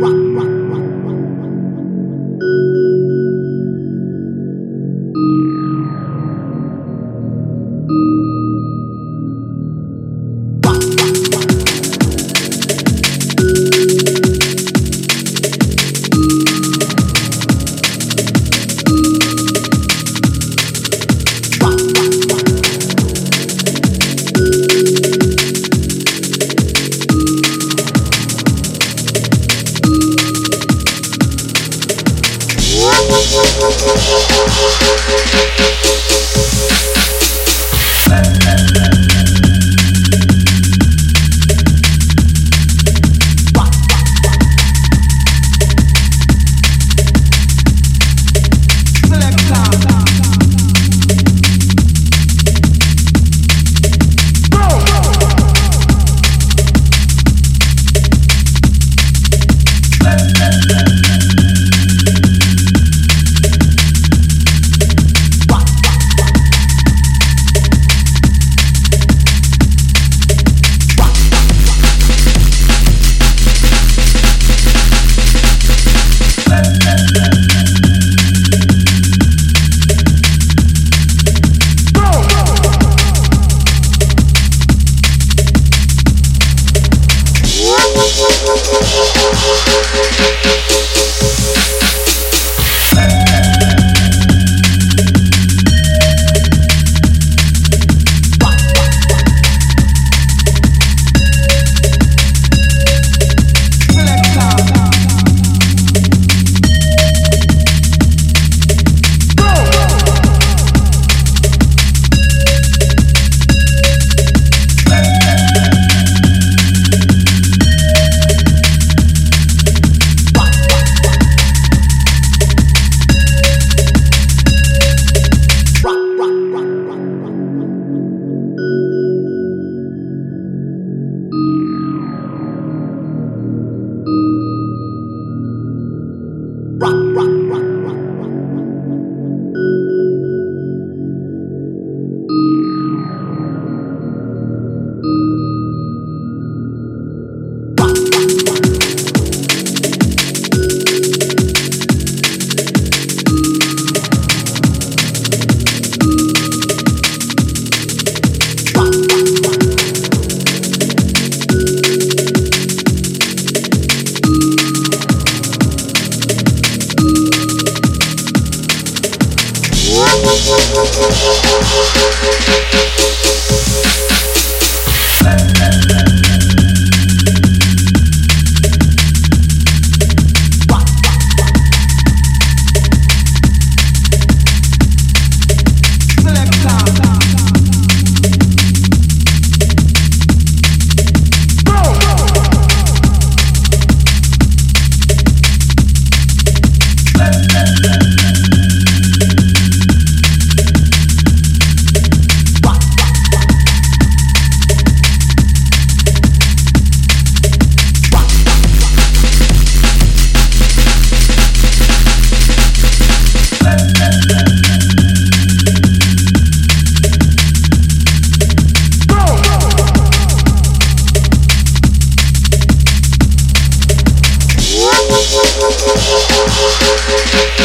rock, rock. Thank you. Thank Música